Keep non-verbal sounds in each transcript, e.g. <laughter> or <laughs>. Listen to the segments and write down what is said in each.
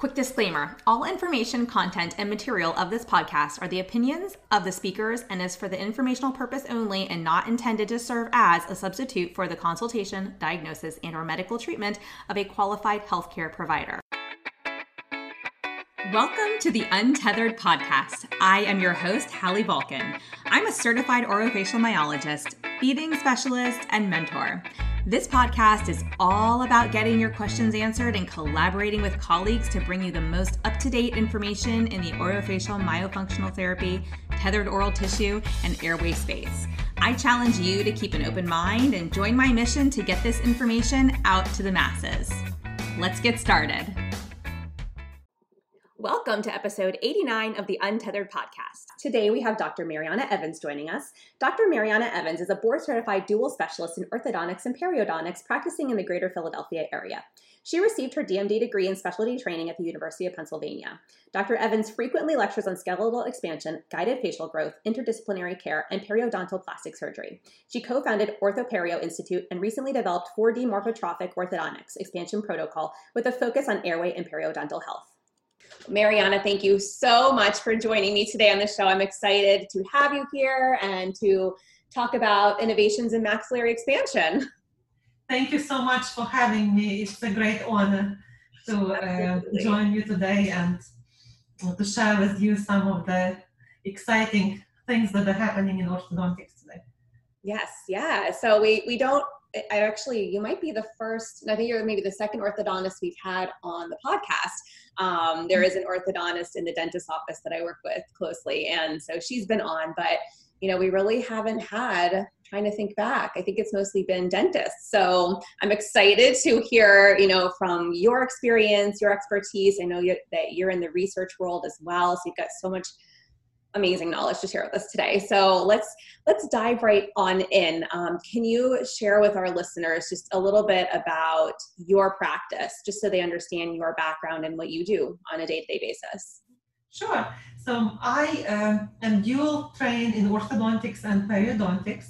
Quick disclaimer all information, content, and material of this podcast are the opinions of the speakers and is for the informational purpose only and not intended to serve as a substitute for the consultation, diagnosis, and or medical treatment of a qualified healthcare provider. Welcome to the Untethered Podcast. I am your host, Hallie Balkin. I'm a certified orofacial myologist, feeding specialist, and mentor. This podcast is all about getting your questions answered and collaborating with colleagues to bring you the most up to date information in the orofacial myofunctional therapy, tethered oral tissue, and airway space. I challenge you to keep an open mind and join my mission to get this information out to the masses. Let's get started. Welcome to episode 89 of the Untethered Podcast. Today we have Dr. Marianna Evans joining us. Dr. Marianna Evans is a board certified dual specialist in orthodontics and periodontics practicing in the greater Philadelphia area. She received her DMD degree in specialty training at the University of Pennsylvania. Dr. Evans frequently lectures on skeletal expansion, guided facial growth, interdisciplinary care, and periodontal plastic surgery. She co founded OrthoPerio Institute and recently developed 4D morphotrophic orthodontics expansion protocol with a focus on airway and periodontal health. Marianna, thank you so much for joining me today on the show. I'm excited to have you here and to talk about innovations in maxillary expansion. Thank you so much for having me. It's a great honor to uh, join you today and to share with you some of the exciting things that are happening in orthodontics today. Yes, yeah. So we we don't I actually, you might be the first, I think you're maybe the second orthodontist we've had on the podcast. Um, there is an orthodontist in the dentist office that I work with closely, and so she's been on, but you know, we really haven't had trying to think back. I think it's mostly been dentists. So I'm excited to hear, you know, from your experience, your expertise. I know that you're in the research world as well, so you've got so much amazing knowledge to share with us today. So let's let's dive right on in. Um, can you share with our listeners just a little bit about your practice, just so they understand your background and what you do on a day-to-day basis? Sure. So I um, am dual trained in orthodontics and periodontics.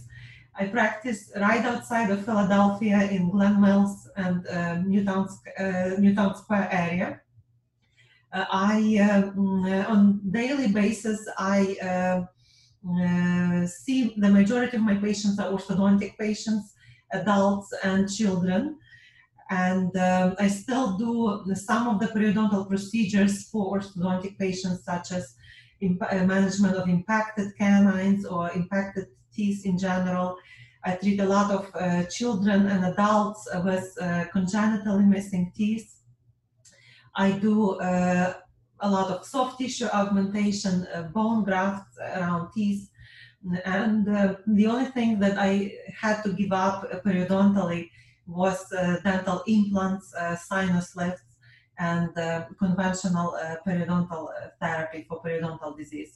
I practice right outside of Philadelphia in Glen Mills and uh, Newtown, uh, Newtown Square area. Uh, I uh, on daily basis I uh, see the majority of my patients are orthodontic patients, adults and children and um, I still do some of the periodontal procedures for orthodontic patients, such as management of impacted canines or impacted teeth in general. I treat a lot of uh, children and adults with uh, congenitally missing teeth. I do uh, a lot of soft tissue augmentation, uh, bone grafts around teeth. And uh, the only thing that I had to give up periodontally was uh, dental implants, uh, sinus lifts, and uh, conventional periodontal therapy for periodontal disease.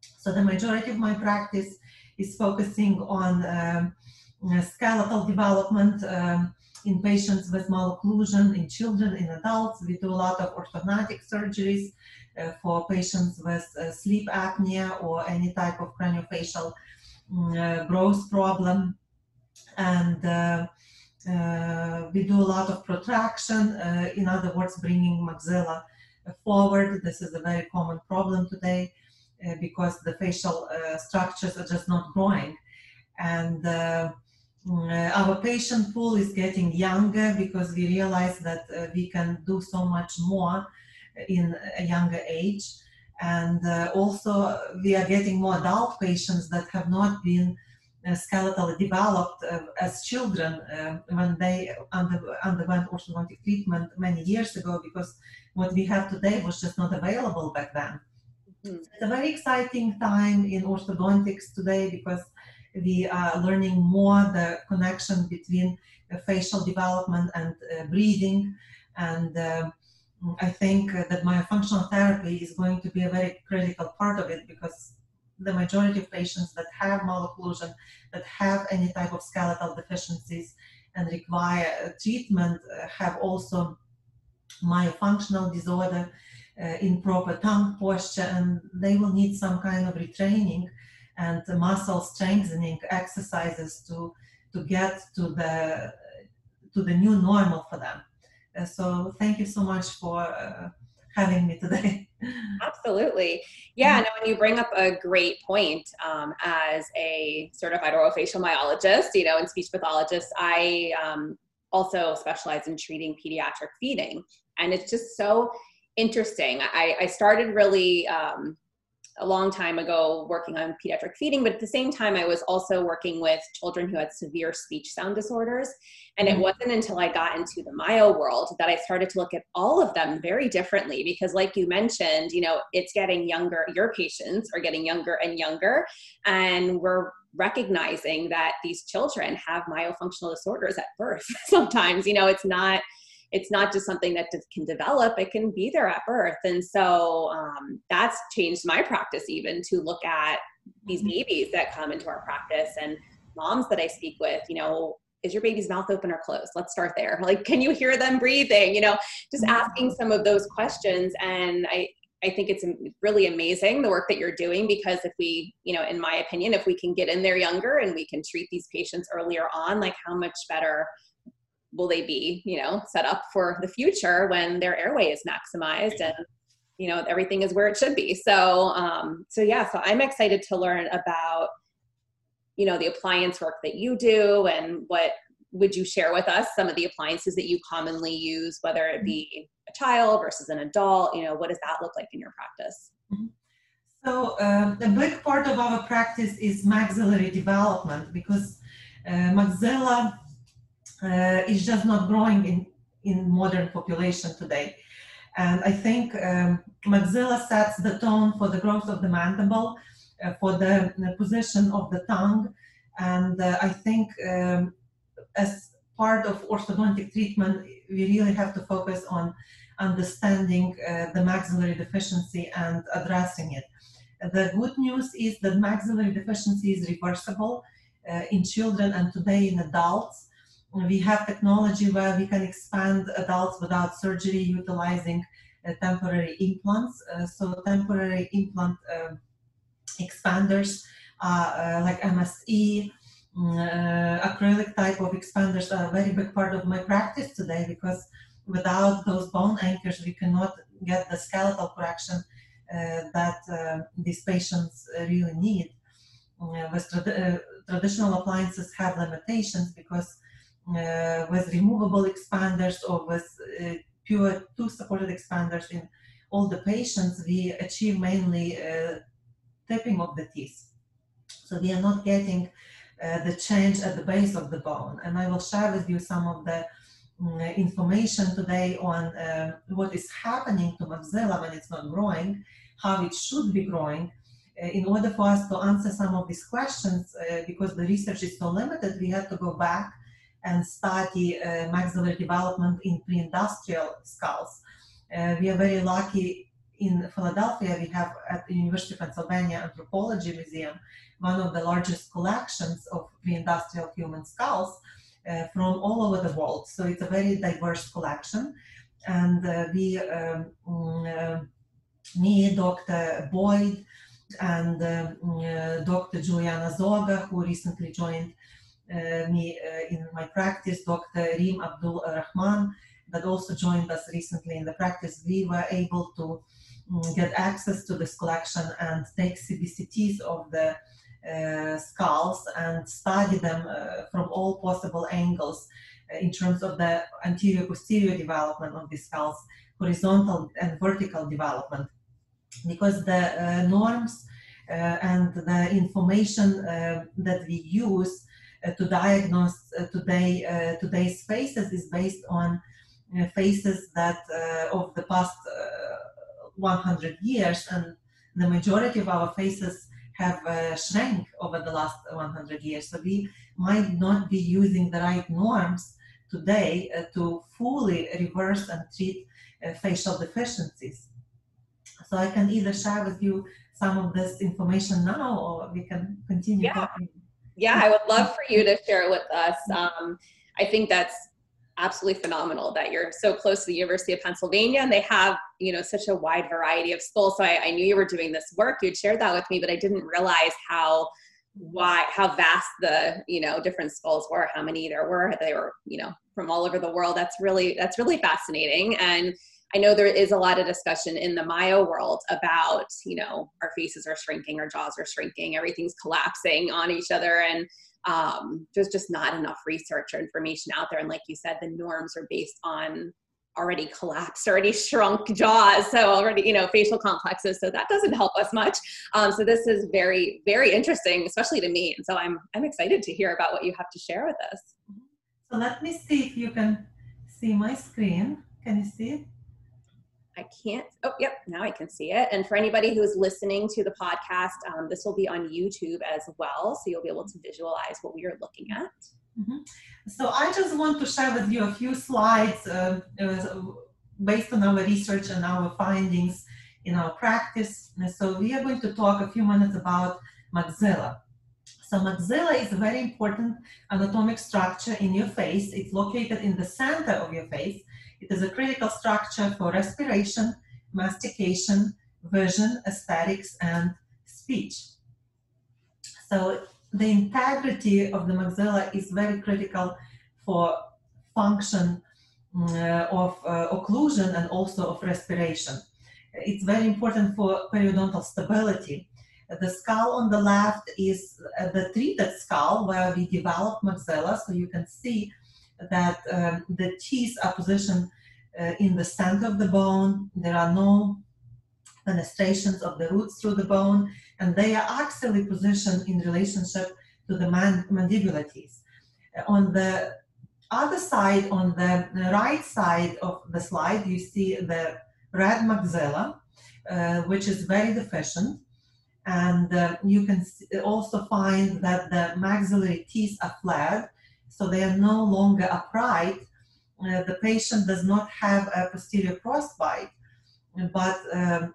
So the majority of my practice is focusing on um, skeletal development, um, in patients with malocclusion, in children, in adults. We do a lot of orthodontic surgeries uh, for patients with uh, sleep apnea or any type of craniofacial mm, uh, growth problem. And uh, uh, we do a lot of protraction, in other words, bringing maxilla forward. This is a very common problem today because the facial structures are just not growing. And uh, our patient pool is getting younger because we realize that uh, we can do so much more in a younger age. And uh, also, we are getting more adult patients that have not been uh, skeletally developed uh, as children uh, when they under, underwent orthodontic treatment many years ago because what we have today was just not available back then. Mm-hmm. It's a very exciting time in orthodontics today because we are learning more the connection between facial development and uh, breathing. And uh, I think that myofunctional therapy is going to be a very critical part of it because the majority of patients that have malocclusion, that have any type of skeletal deficiencies and require treatment, uh, have also myofunctional disorder, uh, improper tongue posture, and they will need some kind of retraining and muscle strengthening exercises to to get to the to the new normal for them. Uh, so thank you so much for uh, having me today. <laughs> Absolutely. Yeah, no, and you bring up a great point. Um, as a certified orofacial myologist, you know, and speech pathologist, I um, also specialize in treating pediatric feeding. And it's just so interesting. I, I started really um, a long time ago working on pediatric feeding, but at the same time, I was also working with children who had severe speech sound disorders. And it mm-hmm. wasn't until I got into the myo world that I started to look at all of them very differently because, like you mentioned, you know, it's getting younger, your patients are getting younger and younger. And we're recognizing that these children have myofunctional disorders at birth <laughs> sometimes. You know, it's not it's not just something that can develop it can be there at birth. And so um, that's changed my practice even to look at these mm-hmm. babies that come into our practice and moms that i speak with you know is your baby's mouth open or closed? Let's start there. <laughs> Like can you hear them breathing? You know just mm-hmm. asking some of those questions. And i I think it's really amazing the work that you're doing because if we, you know, in my opinion, if we can get in there younger and we can treat these patients earlier on, like how much better will they be, you know, set up for the future when their airway is maximized and you know everything is where it should be. So, um, so yeah, so I'm excited to learn about you know the appliance work that you do and what would you share with us some of the appliances that you commonly use, whether it be a child versus an adult? You know, what does that look like in your practice? Mm-hmm. So, um, a big part of our practice is maxillary development because uh, maxilla uh, is just not growing in, in modern population today. And I think um, maxilla sets the tone for the growth of the mandible, uh, for the, the, position of the tongue. And uh, I think um, as part of orthodontic treatment, we really have to focus on understanding uh, the maxillary deficiency and addressing it. The good news is that maxillary deficiency is reversible uh, in children and today in adults we have technology where we can expand adults without surgery utilizing uh, temporary implants. Uh, so temporary implant uh, expanders uh, like MSE, mm, uh, acrylic type of expanders are a very big part of my practice today because without those bone anchors we cannot get the skeletal correction uh, that these patients really need. with tra- traditional appliances have limitations because with removable expanders or with uh, pure tooth supported expanders in all the patients, we achieve mainly uh, tapping of the teeth. So we are not getting uh, the change at the base of the bone. And I will share with you some of the um, information today on uh, what is happening to maxilla when it's not growing, how it should be growing. Uh, in order for us to answer some of these questions, because the research is so limited, we have to go back and study uh, maxillary development in pre-industrial skulls. Uh, we are very lucky in Philadelphia, we have at the University of Pennsylvania Anthropology Museum one of the largest collections of pre-industrial human skulls uh, from all over the world. So it's a very diverse collection. And uh, we, um, uh, me, Dr. Boyd, and um, uh, Dr. Juliana Zoga, who recently joined me uh, in my practice, Dr. Reem Abdul Rahman, that also joined us recently in the practice. We were able to um, get access to this collection and take CBCTs of the uh, skulls and study them uh, from all possible angles uh, in terms of the anterior posterior development of the skulls, horizontal and vertical development. Because the uh, norms and the information that we use uh, to diagnose uh, today uh, today's faces is based on faces that of the past 100 years, and the majority of our faces have uh, shrank over the last 100 years. So we might not be using the right norms today uh, to fully reverse and treat uh, facial deficiencies. So I can either share with you some of this information now, or we can continue yeah. talking yeah, I would love for you to share it with us. Um, I think that's absolutely phenomenal that you're so close to the University of Pennsylvania and they have, you know, such a wide variety of schools. So I, I knew you were doing this work. You'd shared that with me, but I didn't realize how why how vast the you know different schools were how many there were they were you know from all over the world that's really that's really fascinating and I know there is a lot of discussion in the myo world about, you know, our faces are shrinking, our jaws are shrinking, everything's collapsing on each other. And um, there's just not enough research or information out there. And like you said, the norms are based on already collapsed, already shrunk jaws, so already, you know, facial complexes. So that doesn't help us much. Um, so this is very, very interesting, especially to me. And so I'm, I'm excited to hear about what you have to share with us. So let me see if you can see my screen. Can you see it? I can't. Oh, yep. Now I can see it. And for anybody who is listening to the podcast, um, this will be on YouTube as well. So you'll be able to visualize what we are looking at. Mm-hmm. So I just want to share with you a few slides uh, based on our research and our findings in our practice. So we are going to talk a few minutes about maxilla. So maxilla is a very important anatomic structure in your face. It's located in the center of your face it is a critical structure for respiration, mastication, vision, aesthetics, and speech. So the integrity of the maxilla is very critical for function uh, of uh, occlusion and also of respiration. It's very important for periodontal stability. The skull on the left is uh, the treated skull where we develop maxilla, so you can see that um, the teeth are positioned uh, in the center of the bone. There are no fenestrations of the roots through the bone, and they are axially positioned in relationship to the man- mandibular teeth. Uh, on the other side, on the right side of the slide, you see the red maxilla, uh, which is very deficient. And uh, you can also find that the maxillary teeth are flat, so they are no longer upright. Uh, the patient does not have a posterior crossbite, but um,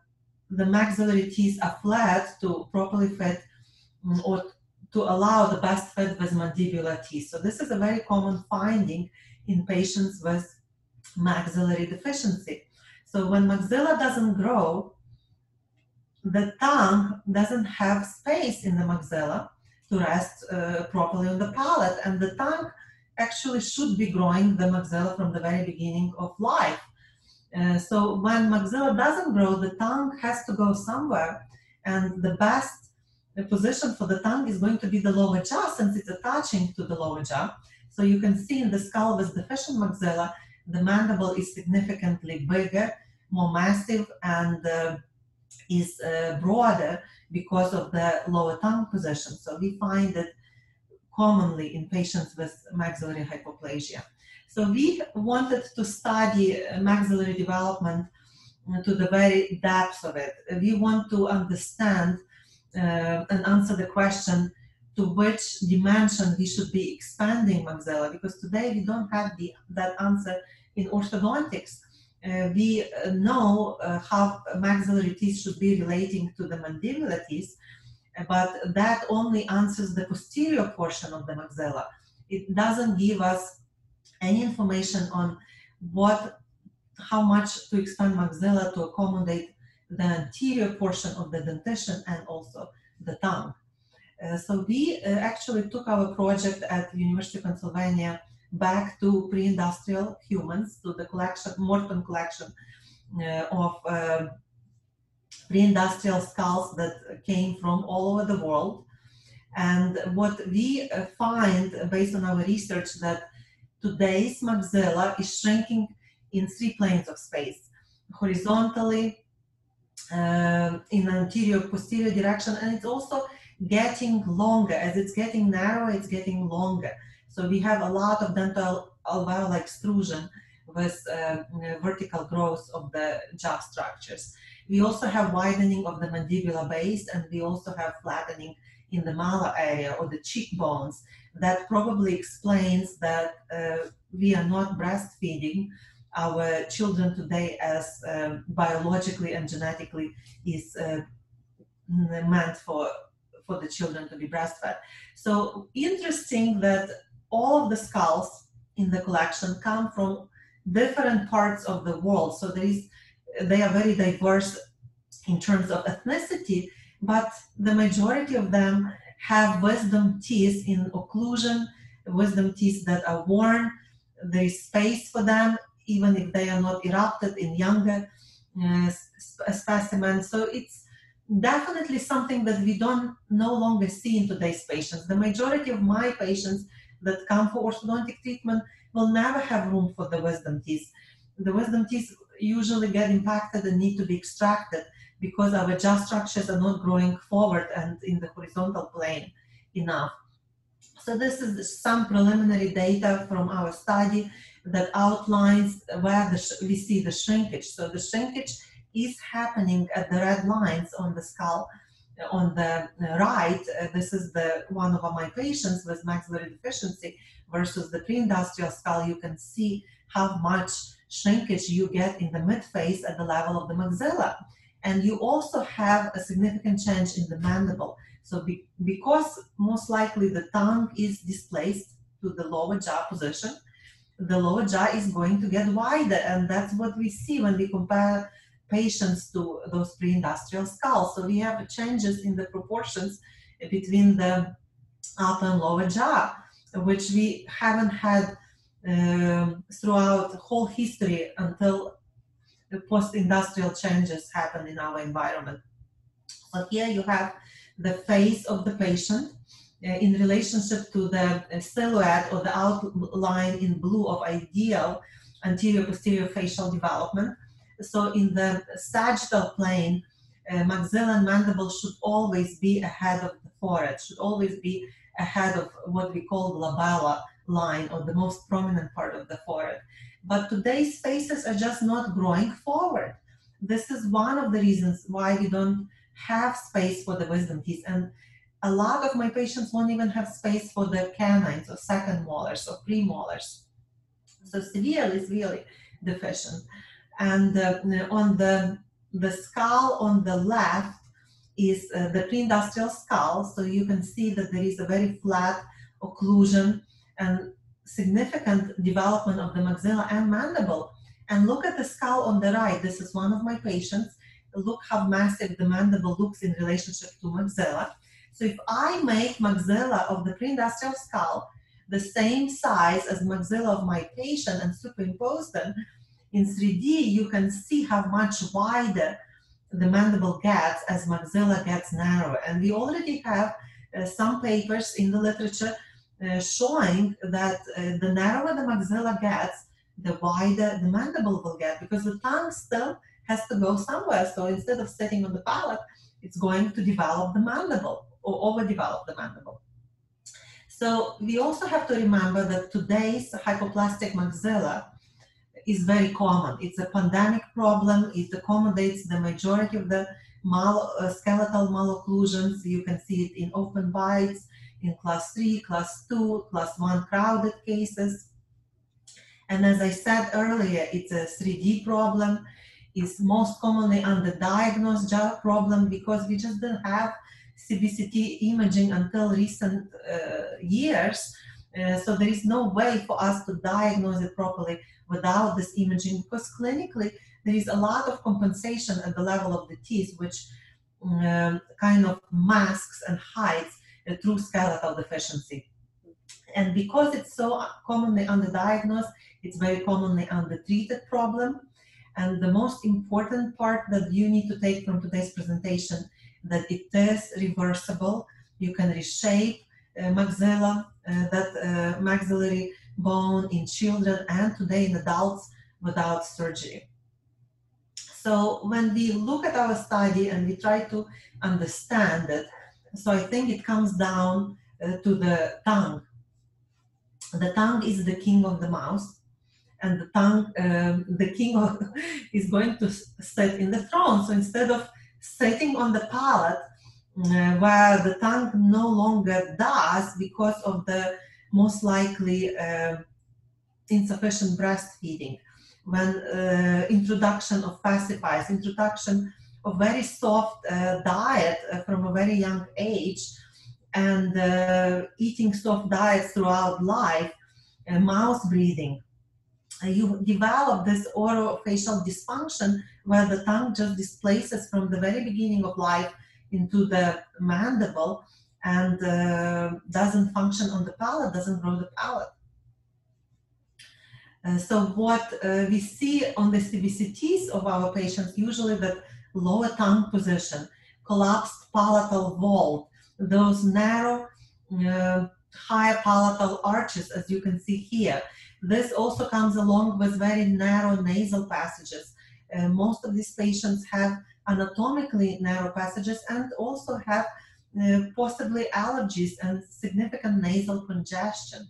the maxillary teeth are flat to properly fit um, or to allow the best fit with mandibular teeth. So this is a very common finding in patients with maxillary deficiency. So when maxilla doesn't grow, the tongue doesn't have space in the maxilla to rest uh, properly on the palate, and the tongue actually should be growing the maxilla from the very beginning of life. Uh, so when maxilla doesn't grow, the tongue has to go somewhere, and the best position for the tongue is going to be the lower jaw since it's attaching to the lower jaw. So you can see in the skull with deficient maxilla, the mandible is significantly bigger, more massive, and uh, is uh, broader because of the lower tongue position. So we find it commonly in patients with maxillary hypoplasia. So we wanted to study maxillary development to the very depths of it. We want to understand uh, and answer the question to which dimension we should be expanding maxilla because today we don't have the, that answer in orthodontics. Uh, we know uh, how maxillary teeth should be relating to the mandibular teeth, but that only answers the posterior portion of the maxilla. It doesn't give us any information on what, how much to expand maxilla to accommodate the anterior portion of the dentition and also the tongue. Uh, so we uh, actually took our project at University of Pennsylvania back to pre-industrial humans, to the collection, Morton collection uh, of uh, pre-industrial skulls that came from all over the world. And what we uh, find based on our research that today's maxilla is shrinking in three planes of space, horizontally, uh, in anterior posterior direction, and it's also getting longer. As it's getting narrower, it's getting longer. So we have a lot of dental alveolar extrusion with uh, vertical growth of the jaw structures. We also have widening of the mandibular base and we also have flattening in the malar area or the cheekbones. That probably explains that uh, we are not breastfeeding our children today as um, biologically and genetically is uh, meant for for the children to be breastfed. So interesting that all of the skulls in the collection come from different parts of the world. So there is they are very diverse in terms of ethnicity, but the majority of them have wisdom teeth in occlusion, wisdom teeth that are worn. There is space for them even if they are not erupted in younger uh, specimens. So it's definitely something that we don't no longer see in today's patients. The majority of my patients that come for orthodontic treatment will never have room for the wisdom teeth. The wisdom teeth usually get impacted and need to be extracted because our jaw structures are not growing forward and in the horizontal plane enough. So this is some preliminary data from our study that outlines where we see the shrinkage. So the shrinkage is happening at the red lines on the skull. On the right, uh, this is the one of my patients with maxillary deficiency versus the pre-industrial skull. You can see how much shrinkage you get in the midface at the level of the maxilla. And you also have a significant change in the mandible. So be, because most likely the tongue is displaced to the lower jaw position, the lower jaw is going to get wider. And that's what we see when we compare patients to those pre-industrial skulls. So we have changes in the proportions between the upper and lower jaw, which we haven't had um, throughout whole history until the post-industrial changes happen in our environment. So here you have the face of the patient uh, in relationship to the uh, silhouette or the outline in blue of ideal anterior posterior facial development. So in the sagittal plane, uh, maxilla and mandible should always be ahead of the forehead, should always be ahead of what we call the glabella line or the most prominent part of the forehead. But today's faces are just not growing forward. This is one of the reasons why we don't have space for the wisdom teeth. And a lot of my patients won't even have space for the canines or second molars or premolars. So severely, severely deficient. And on the, the skull on the left is uh, the pre-industrial skull. So you can see that there is a very flat occlusion and significant development of the maxilla and mandible. And look at the skull on the right. This is one of my patients look how massive the mandible looks in relationship to maxilla. So if I make maxilla of the pre-industrial skull the same size as maxilla of my patient and superimpose them in 3D, you can see how much wider the mandible gets as maxilla gets narrower. And we already have uh, some papers in the literature uh, showing that uh, the narrower the maxilla gets, the wider the mandible will get because the tongue still has to go somewhere. So instead of sitting on the palate, it's going to develop the mandible or overdevelop the mandible. So we also have to remember that today's hypoplastic maxilla is very common. It's a pandemic problem. It accommodates the majority of the mal- uh, skeletal malocclusions. You can see it in open bites, in class 3, class 2, class 1 crowded cases. And as I said earlier, it's a 3D problem is most commonly underdiagnosed problem because we just didn't have CBCT imaging until recent uh, years. Uh, so there is no way for us to diagnose it properly without this imaging because clinically there is a lot of compensation at the level of the teeth which um, kind of masks and hides the true skeletal deficiency. And because it's so commonly underdiagnosed, it's very commonly undertreated problem. And the most important part that you need to take from today's presentation that it is reversible. You can reshape uh, maxilla, uh, that uh, maxillary bone in children and today in adults without surgery. So when we look at our study and we try to understand it, so I think it comes down uh, to the tongue. The tongue is the king of the mouth and the tongue, um, the king of, <laughs> is going to sit in the throne. So instead of sitting on the palate, uh, where the tongue no longer does because of the most likely uh, insufficient breastfeeding, when uh, introduction of pacifiers, introduction of very soft uh, diet from a very young age, and eating soft diets throughout life, mouth breathing, you develop this orofacial dysfunction where the tongue just displaces from the very beginning of life into the mandible and uh, doesn't function on the palate, doesn't grow the palate. Uh, so what uh, we see on the CBCTs of our patients, usually that lower tongue position, collapsed palatal vault, those narrow uh, high palatal arches, as you can see here. This also comes along with very narrow nasal passages. Uh, most of these patients have anatomically narrow passages and also have possibly allergies and significant nasal congestion.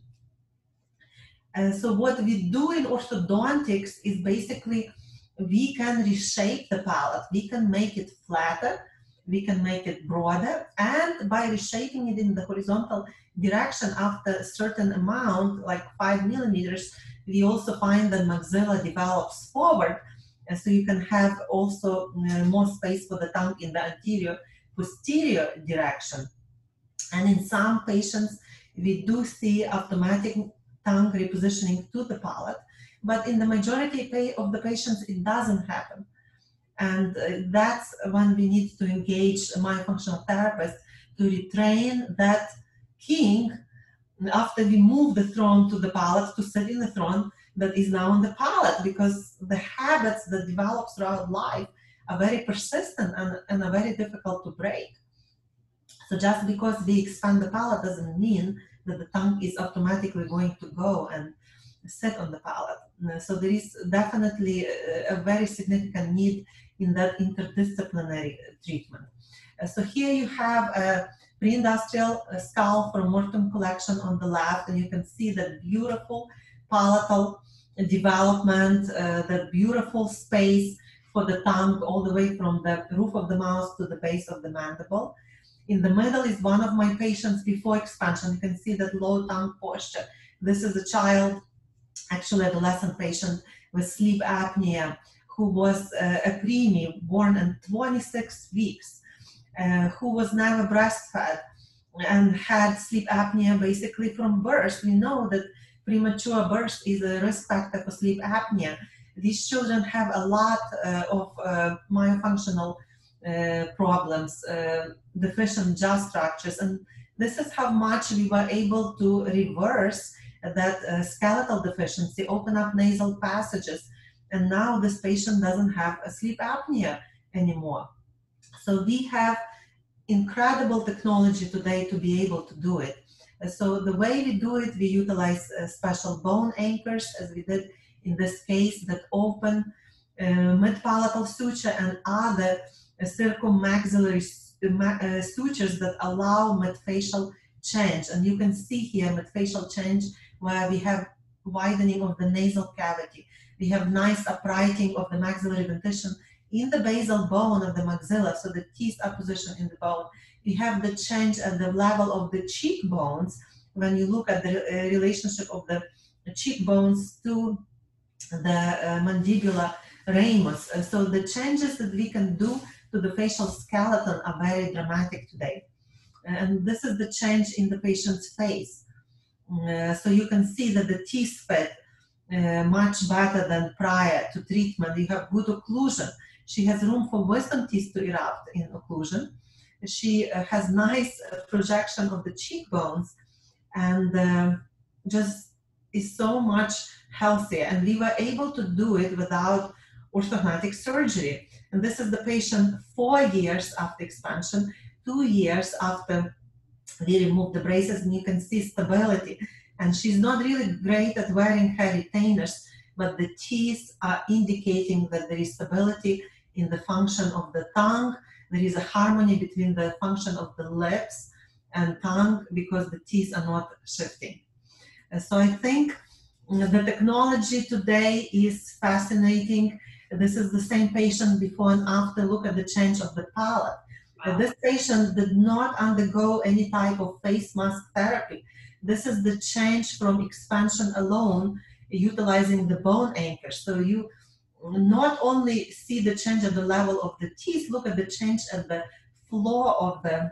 Uh, so what we do in orthodontics is basically we can reshape the palate, we can make it flatter, we can make it broader, and by reshaping it in the horizontal direction after a certain amount, like five millimeters, we also find the maxilla develops forward, and so you can have also uh, more space for the tongue in the anterior posterior direction. And in some patients, we do see automatic tongue repositioning to the palate, but in the majority of the patients, it doesn't happen. And uh, that's when we need to engage a myofunctional therapist to retrain that king after we move the throne to the palate to sit in the throne that is now on the palate because the habits that develop throughout life are very persistent and, and are very difficult to break. So just because we expand the palate doesn't mean that the tongue is automatically going to go and sit on the palate. So there is definitely a, a very significant need in that interdisciplinary treatment. So here you have a pre-industrial skull from Morton collection on the left, and you can see the beautiful palatal development, uh, the beautiful space for the tongue all the way from the roof of the mouth to the base of the mandible. In the middle is one of my patients before expansion. You can see that low tongue posture. This is a child, actually adolescent patient with sleep apnea who was uh, a preemie born in 26 weeks, uh, who was never breastfed and had sleep apnea basically from birth. We know that premature birth is a risk factor for sleep apnea. These children have a lot uh, of uh, myofunctional uh, problems, deficient jaw structures, and this is how much we were able to reverse that skeletal deficiency, open up nasal passages, and now this patient doesn't have a sleep apnea anymore. So we have incredible technology today to be able to do it. So the way we do it, we utilize uh, special bone anchors, as we did in this case, that open uh, mid-palatal suture and other uh, circummaxillary uh, sutures that allow midfacial change. And you can see here midfacial change where we have widening of the nasal cavity. We have nice uprighting of the maxillary dentition in the basal bone of the maxilla, so the teeth are positioned in the bone. We have the change at the level of the cheekbones when you look at the uh, relationship of the cheekbones to the uh, mandibular ramus. Uh, so the changes that we can do to the facial skeleton are very dramatic today. And this is the change in the patient's face. Uh, so you can see that the teeth fit uh, much better than prior to treatment. You have good occlusion. She has room for wisdom teeth to erupt in occlusion. She uh, has nice uh, projection of the cheekbones and uh, just is so much healthier. And we were able to do it without orthodontic surgery. And this is the patient four years after expansion, two years after we removed the braces, and you can see stability. And she's not really great at wearing her retainers, but the teeth are indicating that there is stability in the function of the tongue. There is a harmony between the function of the lips and tongue because the teeth are not shifting. So I think the technology today is fascinating. This is the same patient before and after. Look at the change of the palate. Wow. This patient did not undergo any type of face mask therapy. This is the change from expansion alone, utilizing the bone anchor. So you not only see the change at the level of the teeth, look at the change at the floor of the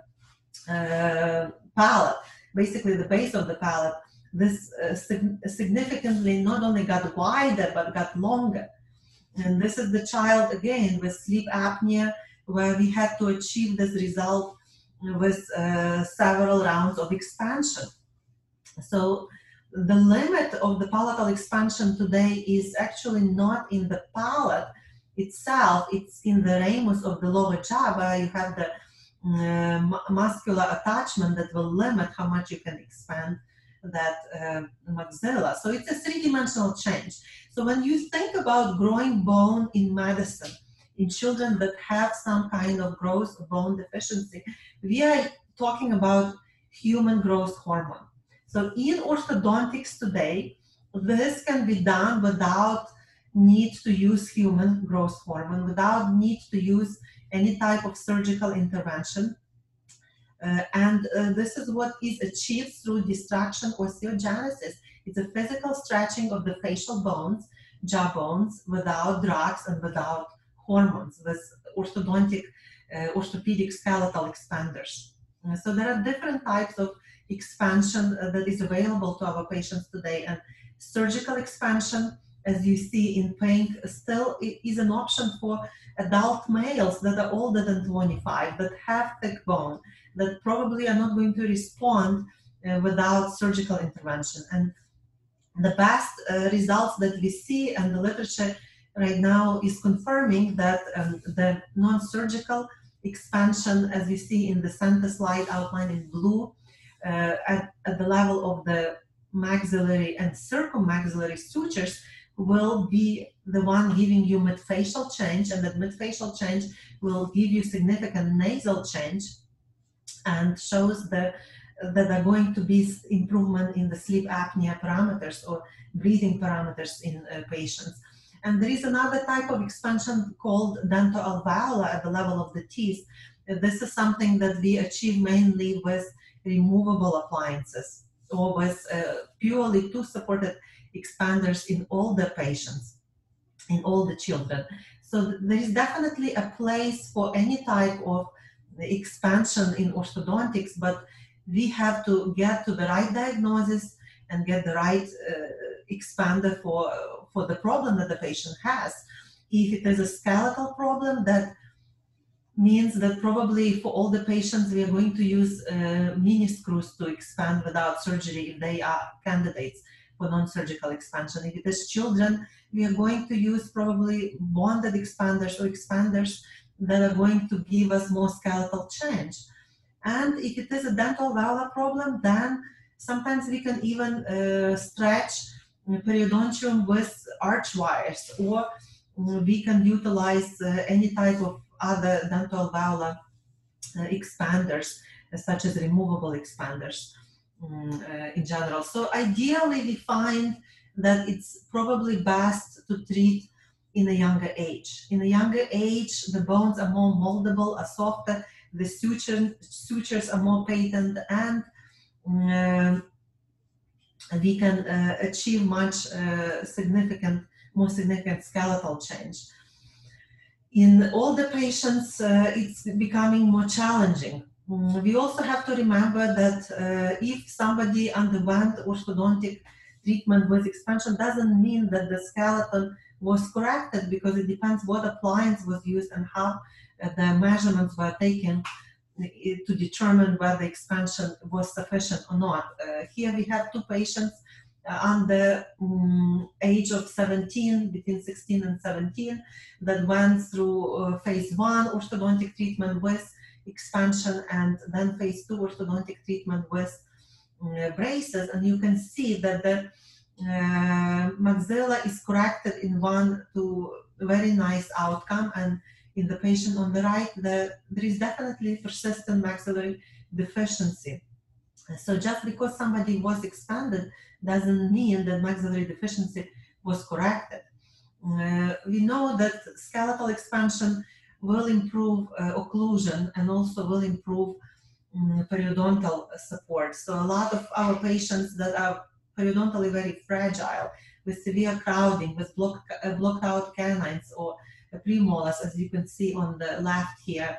uh, palate, basically the base of the palate. This uh, sig- significantly not only got wider but got longer. And this is the child again with sleep apnea, where we had to achieve this result with uh, several rounds of expansion. So the limit of the palatal expansion today is actually not in the palate itself, it's in the ramus of the lower jaw where you have the uh, muscular attachment that will limit how much you can expand that uh, maxilla. So it's a three-dimensional change. So when you think about growing bone in medicine, in children that have some kind of growth bone deficiency, we are talking about human growth hormone. So in orthodontics today, this can be done without need to use human growth hormone, without need to use any type of surgical intervention. Uh, and uh, this is what is achieved through distraction osteogenesis. It's a physical stretching of the facial bones, jaw bones, without drugs and without hormones, with orthodontic, uh, orthopedic skeletal expanders. Uh, so there are different types of expansion uh, that is available to our patients today, and surgical expansion, as you see in pink, still is an option for adult males that are older than 25, that have thick bone, that probably are not going to respond uh, without surgical intervention. And the best uh, results that we see and the literature right now is confirming that um, the non-surgical expansion, as we see in the center slide outlined in blue, uh, at, at the level of the maxillary and circummaxillary sutures will be the one giving you midfacial change and that midfacial change will give you significant nasal change and shows the, that are going to be improvement in the sleep apnea parameters or breathing parameters in uh, patients. And there is another type of expansion called dental alveolar at the level of the teeth. This is something that we achieve mainly with removable appliances or with uh, purely tooth-supported expanders in all the patients, in all the children. So there is definitely a place for any type of expansion in orthodontics, but we have to get to the right diagnosis and get the right uh, expander for, for the problem that the patient has. If it is a skeletal problem, that means that probably for all the patients we are going to use uh, mini screws to expand without surgery if they are candidates for non-surgical expansion. If it is children, we are going to use probably bonded expanders or expanders that are going to give us more skeletal change. And if it is a dental alveolar problem, then sometimes we can even uh, stretch periodontium with arch wires, or we can utilize uh, any type of other dental alveolar uh, expanders, such as removable expanders um, in general. So ideally, we find that it's probably best to treat in a younger age. In a younger age, the bones are more moldable, are softer, the suture, sutures are more patent, and um, we can uh, achieve much uh, significant, more significant skeletal change. In older patients, uh, it's becoming more challenging. Mm, we also have to remember that uh, if somebody underwent orthodontic treatment with expansion, doesn't mean that the skeleton was corrected because it depends what appliance was used and how uh, the measurements were taken uh, to determine whether the expansion was sufficient or not. Uh, here we have two patients uh, under um, age of 17, between 16 and 17, that went through uh, phase one orthodontic treatment with expansion and then phase two orthodontic treatment with uh, braces. And you can see that the uh, maxilla is corrected in one to very nice outcome. And in the patient on the right the, there is definitely persistent maxillary deficiency. So just because somebody was expanded doesn't mean that maxillary deficiency was corrected. Uh, we know that skeletal expansion will improve uh, occlusion and also will improve um, periodontal support so a lot of our patients that are periodontally very fragile with severe crowding, with block, uh, blocked out canines or premolars, as you can see on the left here.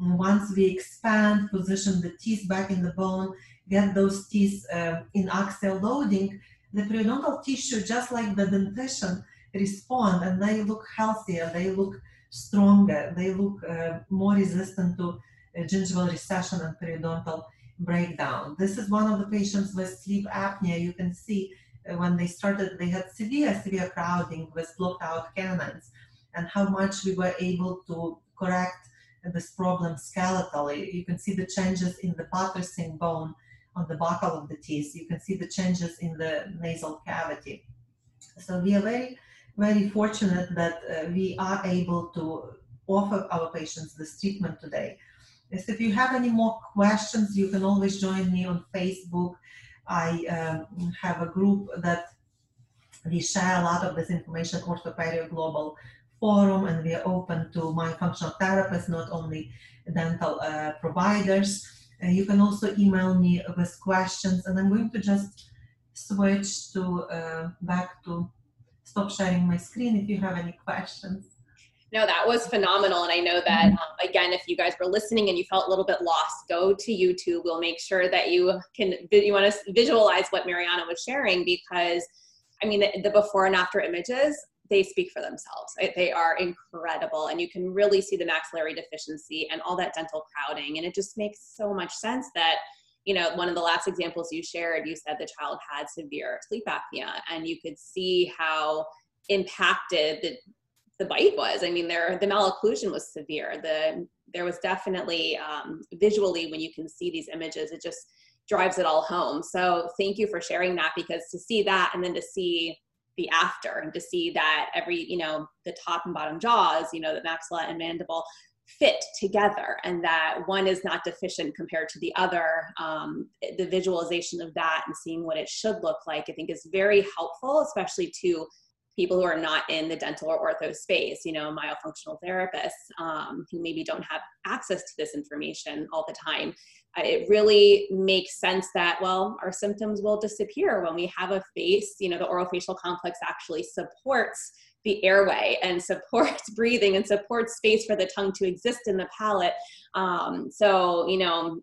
Once we expand, position the teeth back in the bone, get those teeth uh, in axial loading, the periodontal tissue, just like the dentition, respond and they look healthier, they look stronger, they look uh, more resistant to uh, gingival recession and periodontal breakdown. This is one of the patients with sleep apnea. You can see uh, when they started, they had severe, severe crowding with blocked out canines, and how much we were able to correct this problem skeletally. You can see the changes in the buttressing bone on the buccal of the teeth. You can see the changes in the nasal cavity. So we are very, very fortunate that uh, we are able to offer our patients this treatment today. Yes, if you have any more questions, you can always join me on Facebook. I um, have a group that we share a lot of this information, Orthoperio Global Forum, and we are open to myofunctional therapists, not only dental uh, providers. Uh, you can also email me with questions, and I'm going to just switch to uh, back to stop sharing my screen if you have any questions. No, that was phenomenal. And I know that, mm-hmm. um, again, if you guys were listening and you felt a little bit lost, go to YouTube. We'll make sure that you can, you want to visualize what Marianna was sharing because, I mean, the, the before and after images, they speak for themselves. They are incredible. And you can really see the maxillary deficiency and all that dental crowding. And it just makes so much sense that, you know, one of the last examples you shared, you said the child had severe sleep apnea, and you could see how impacted the the bite was. I mean, there the malocclusion was severe. The there was definitely um, visually when you can see these images, it just drives it all home. So thank you for sharing that because to see that and then to see the after and to see that every you know the top and bottom jaws, you know, the maxilla and mandible fit together and that one is not deficient compared to the other um, the visualization of that and seeing what it should look like i think is very helpful especially to people who are not in the dental or ortho space, you know, myofunctional therapists um, who maybe don't have access to this information all the time. Uh, it really makes sense that, well, our symptoms will disappear when we have a face, you know, the orofacial complex actually supports the airway and <laughs> supports breathing and supports space for the tongue to exist in the palate. Um, so, you know,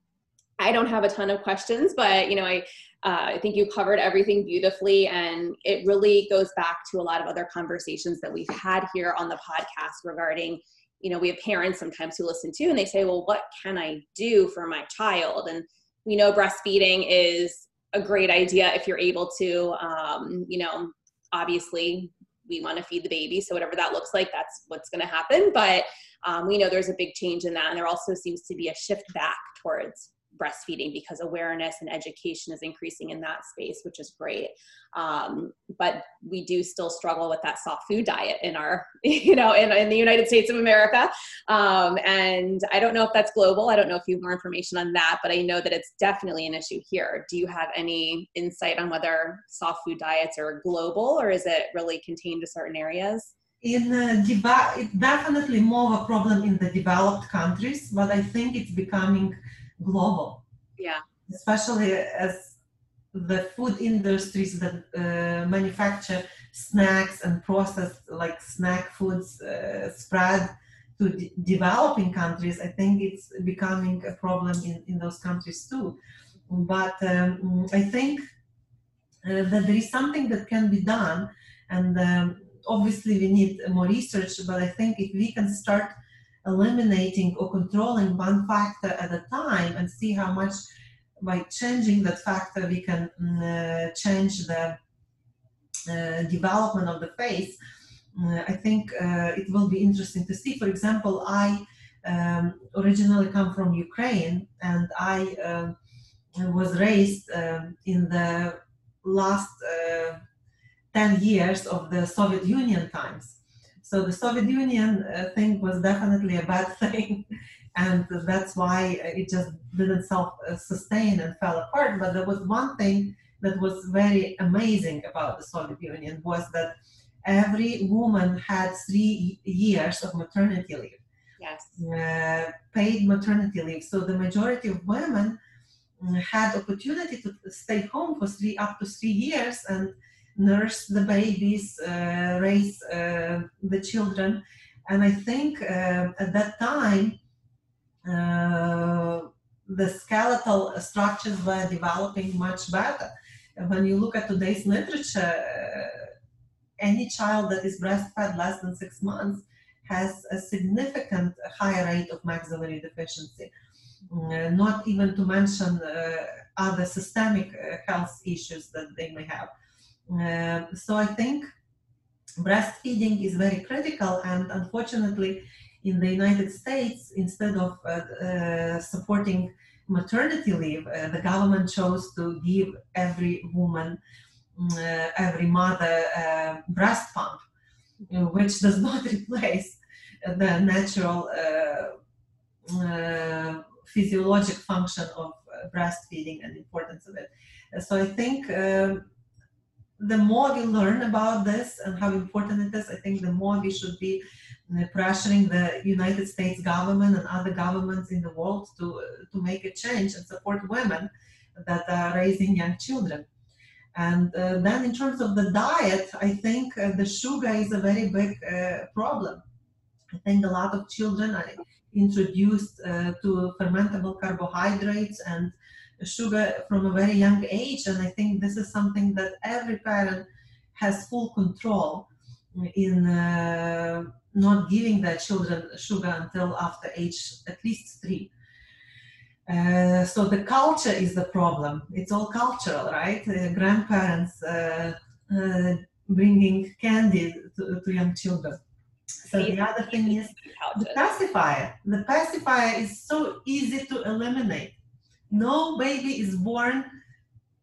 I don't have a ton of questions, but you know, I uh, I think you covered everything beautifully, and it really goes back to a lot of other conversations that we've had here on the podcast regarding, you know, we have parents sometimes who listen to and they say, well, what can I do for my child? And we know breastfeeding is a great idea if you're able to, um, you know, obviously we want to feed the baby, so whatever that looks like, that's what's going to happen. But um, we know there's a big change in that, and there also seems to be a shift back towards breastfeeding because awareness and education is increasing in that space, which is great. Um, but we do still struggle with that soft food diet in our, <laughs> you know, in, in the United States of America. Um, and I don't know if that's global. I don't know if you have more information on that, but I know that it's definitely an issue here. Do you have any insight on whether soft food diets are global or is it really contained to certain areas? in uh, it's definitely more of a problem in the developed countries, but I think it's becoming global. Yeah. Especially as the food industries that uh, manufacture snacks and process like snack foods uh, spread to de- developing countries, I think it's becoming a problem in, in those countries too. But um, I think uh, that there is something that can be done, and um, obviously we need more research. But I think if we can start eliminating or controlling one factor at a time and see how much by changing that factor we can mm, uh, change the uh, development of the face. Uh, i think uh, it will be interesting to see. For example i um, originally come from ukraine and i um, was raised um, in the last uh, 10 years of the soviet union times so the Soviet Union uh, thing was definitely a bad <laughs> thing, and that's why it just didn't self-sustain and fell apart. But there was one thing that was very amazing about the Soviet Union was that every woman had three years of maternity leave. Yes. Uh, paid maternity leave. So the majority of women mm, had opportunity to stay home for three up to three years and nurse the babies, uh, raise uh, the children. And I think uh, at that time, the skeletal structures were developing much better. When you look at today's literature, any child that is breastfed less than six months has a significant higher rate of maxillary deficiency. uh, not even to mention uh, other systemic uh, health issues that they may have. Uh, so I think breastfeeding is very critical, and unfortunately, in the United States, instead of uh, supporting maternity leave, uh, the government chose to give every woman, uh, every mother, uh, breast pump, which does not <laughs> replace the natural physiologic function of breastfeeding and importance of it. So I think um, the more we learn about this and how important it is, I think the more we should be pressuring the United States government and other governments in the world to, to make a change and support women that are raising young children. And uh, then, in terms of the diet, I think uh, the sugar is a very big uh, problem. I think a lot of children are introduced uh, to fermentable carbohydrates and sugar from a very young age. And I think this is something that every parent has full control in uh, not giving their children sugar until after age at least three. Uh, so the culture is the problem. It's all cultural, right? Uh, grandparents uh, uh bringing candy to, to, young children. So the other thing is the pacifier. The pacifier is so easy to eliminate. No baby is born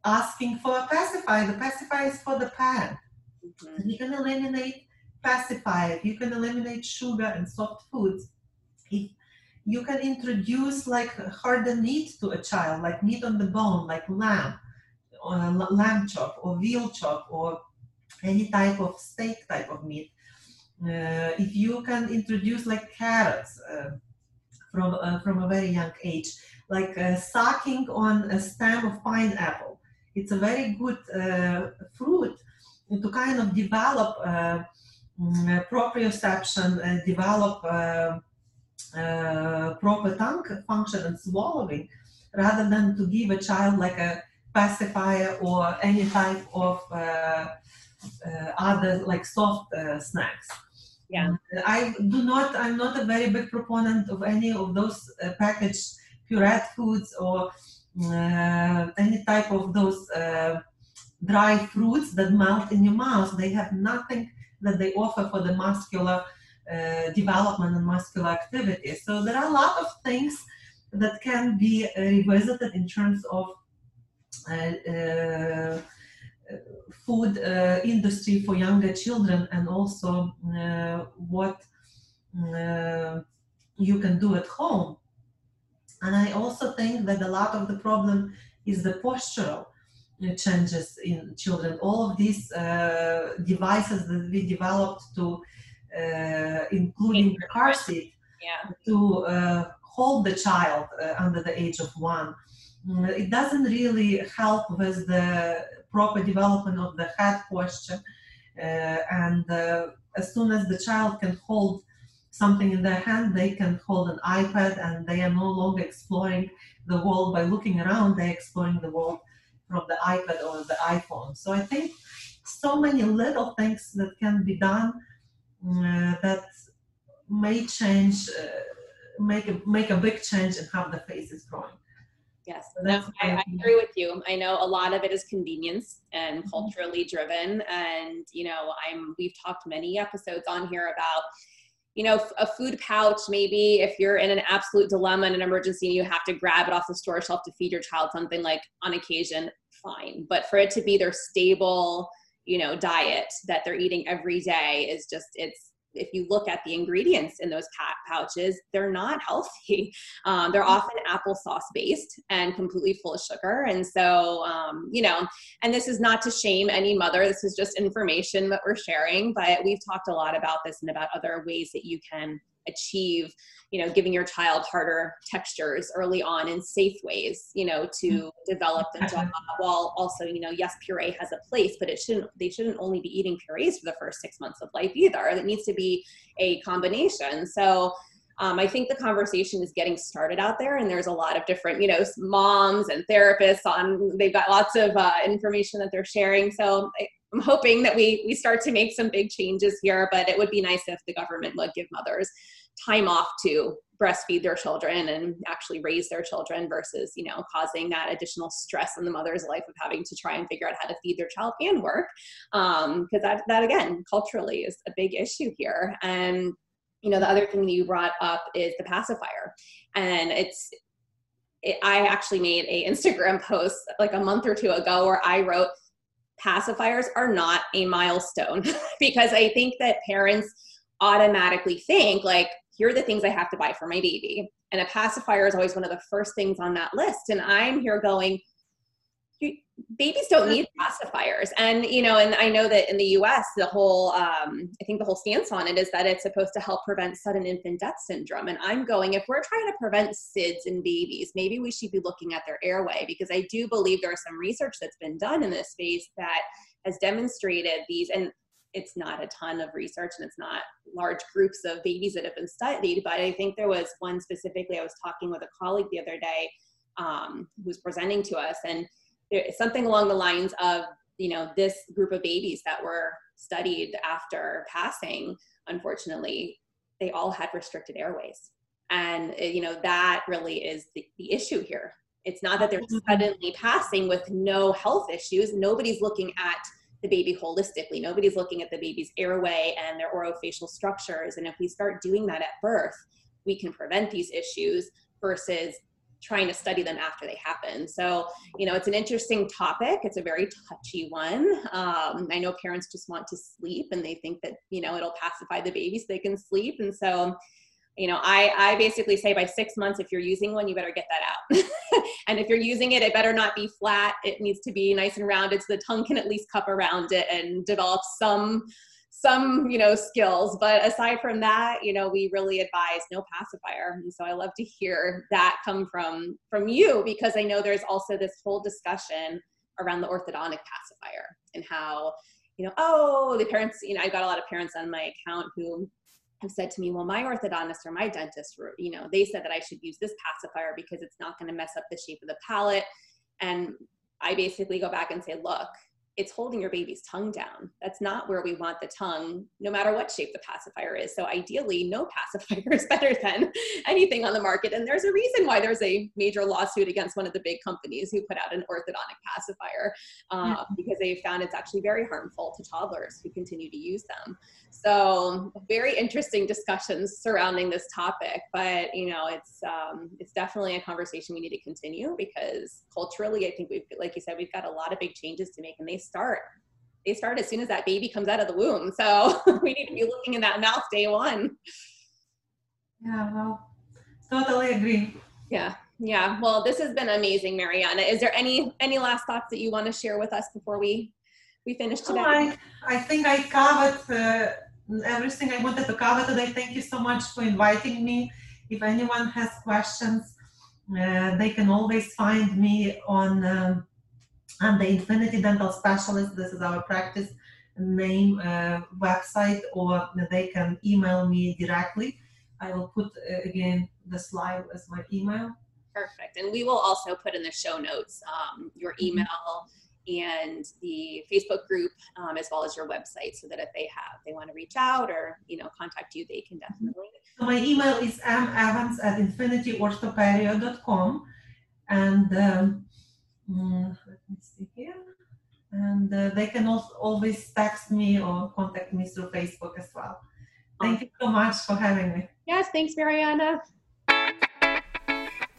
asking for a pacifier. The pacifier is for the parent. Mm-hmm. You can eliminate pacifier, you can eliminate sugar and soft foods. If you can introduce like harder meat to a child, like meat on the bone, like lamb, or lamb chop, or veal chop, or any type of steak type of meat. Uh, if you can introduce like carrots uh, from uh, from a very young age, like uh, sucking on a stem of pineapple, it's a very good uh, fruit to kind of develop uh, Mm, proprioception and develop uh, uh, proper tongue function and swallowing rather than to give a child like a pacifier or any type of uh, uh other like soft uh, snacks. Yeah. I do not, I'm not a very big proponent of any of those uh, packaged pureed foods or any type of those dry fruits that melt in your mouth. They have nothing that they offer for the muscular uh, development and muscular activity. So there are a lot of things that can be uh, revisited in terms of uh, uh food uh, industry for younger children and also uh, what you can do at home. And I also think that a lot of the problem is the postural changes in children. All of these uh, devices that we developed to, uh, including the car seat, yeah. to uh, hold the child uh, under the age of one. Mm, it doesn't really help with the proper development of the head posture. Uh, and uh, as soon as the child can hold something in their hand, they can hold an iPad and they are no longer exploring the world by looking around, they're exploring the world from the iPad or the iPhone. So I think so many little things that can be done uh, that may change, uh, make a, make a big change in how the face is growing. Yes, so no, I, I, agree with you. I know a lot of it is convenience and mm-hmm. culturally driven, and you know, I'm we've talked many episodes on here about you know, a food pouch, maybe if you're in an absolute dilemma in an emergency and you have to grab it off the store shelf to feed your child something like on occasion, fine. But for it to be their stable, you know, diet that they're eating every day is just, it's, if you look at the ingredients in those pouches, they're not healthy. <laughs> Um, they're mm-hmm. often applesauce based and completely full of sugar. And so, um, you know, and this is not to shame any mother. This is just information that we're sharing. But we've talked a lot about this and about other ways that you can achieve you know giving your child harder textures early on in safe ways you know to mm-hmm. develop them while also you know yes puree has a place but it shouldn't they shouldn't only be eating purees for the first six months of life either it needs to be a combination so um, I think the conversation is getting started out there, and there's a lot of different, you know, moms and therapists on. They've got lots of uh, information that they're sharing. So I, I'm hoping that we we start to make some big changes here, but it would be nice if the government would give mothers time off to breastfeed their children and actually raise their children versus you know causing that additional stress in the mother's life of having to try and figure out how to feed their child and work. Because um, that that again culturally is a big issue here. And you know the other thing that you brought up is the pacifier. And it's it, i actually made a instagram <laughs> post like a month or two ago where i wrote pacifiers are not a milestone <laughs> because i think that parents automatically think like here are the things I have to buy for my baby. And a pacifier is always one of the first things on that list. And I'm here going, babies don't need pacifiers and you know and i know that in the us the whole um, i think the whole stance on it is that it's supposed to help prevent sudden infant death syndrome and i'm going if we're trying to prevent sids in babies maybe we should be looking at their airway because i do believe there's some research that's been done in this space that has demonstrated these and it's not a ton of research and it's not large groups of babies that have been studied, but I think there was one specifically. I was talking with a colleague the other day um, who was presenting to us, and something along the lines of, you know, this group of babies that were studied after passing, unfortunately, they all had restricted airways. And, eh, you know, that really is the, the issue here. It's not that they're suddenly passing with no health issues. Nobody's looking at the baby holistically. Nobody's looking at the baby's airway and their orofacial structures. And if we start doing that at birth, we can prevent these issues versus trying to study them after they happen. So, you know, it's an interesting topic. It's a very touchy one. Um, I know parents just want to sleep and they think that, you know, it'll pacify the baby so they can sleep. And so, you know i i basically say by six months if you're using one you better get that out <laughs> and if you're using it it better not be flat it needs to be nice and rounded so the tongue can at least cup around it and develop some some you know skills but aside from that you know we really advise no pacifier and so i love to hear that come from from you because i know there's also this whole discussion around the orthodontic pacifier and how you know oh the parents you know i got a lot of parents on my account who have said to me, well, my orthodontist or my dentist, you know, they said that I should use this pacifier because it's not going to mess up the shape of the palate. And I basically go back and say, look, it's holding your baby's tongue down. That's not where we want the tongue, no matter what shape the pacifier is. So ideally, no <laughs> pacifier is better than anything on the market. And there's a reason why there's a major lawsuit against one of the big companies who put out an orthodontic pacifier uh, mm-hmm. because they found it's actually very harmful to toddlers who continue to use them. So very interesting discussions surrounding this topic, but you know, it's um, it's definitely a conversation we need to continue because culturally, I think we've, like you said, we've got a lot of big changes to make, and they start they start as soon as that baby comes out of the womb. So <laughs> we need to be looking in that mouth day one. Yeah, well, totally agree. Yeah, yeah. Well, this has been amazing, Marianna. Is there any any last thoughts that you want to share with us before we we finish today? Oh, I, I think I covered uh, everything I wanted to cover today. Thank you so much for inviting me. If anyone has questions, uh, they can always find me on um, on the Infinity Dental Specialist. This is our practice name uh, website, or they can email me directly. I will put uh, again the slide as my email. Perfect, and we will also put in the show notes um, your mm-hmm. email. Mm-hmm and the Facebook group, um, as well as your website, so that if they have they want to reach out or you know contact you, they can definitely. So my email is mevans at infinityorthoperio.com, and um, let me see here, and uh, they can also always text me or contact me through Facebook as well. Thank you so much for having me. Yes, thanks, Marianna.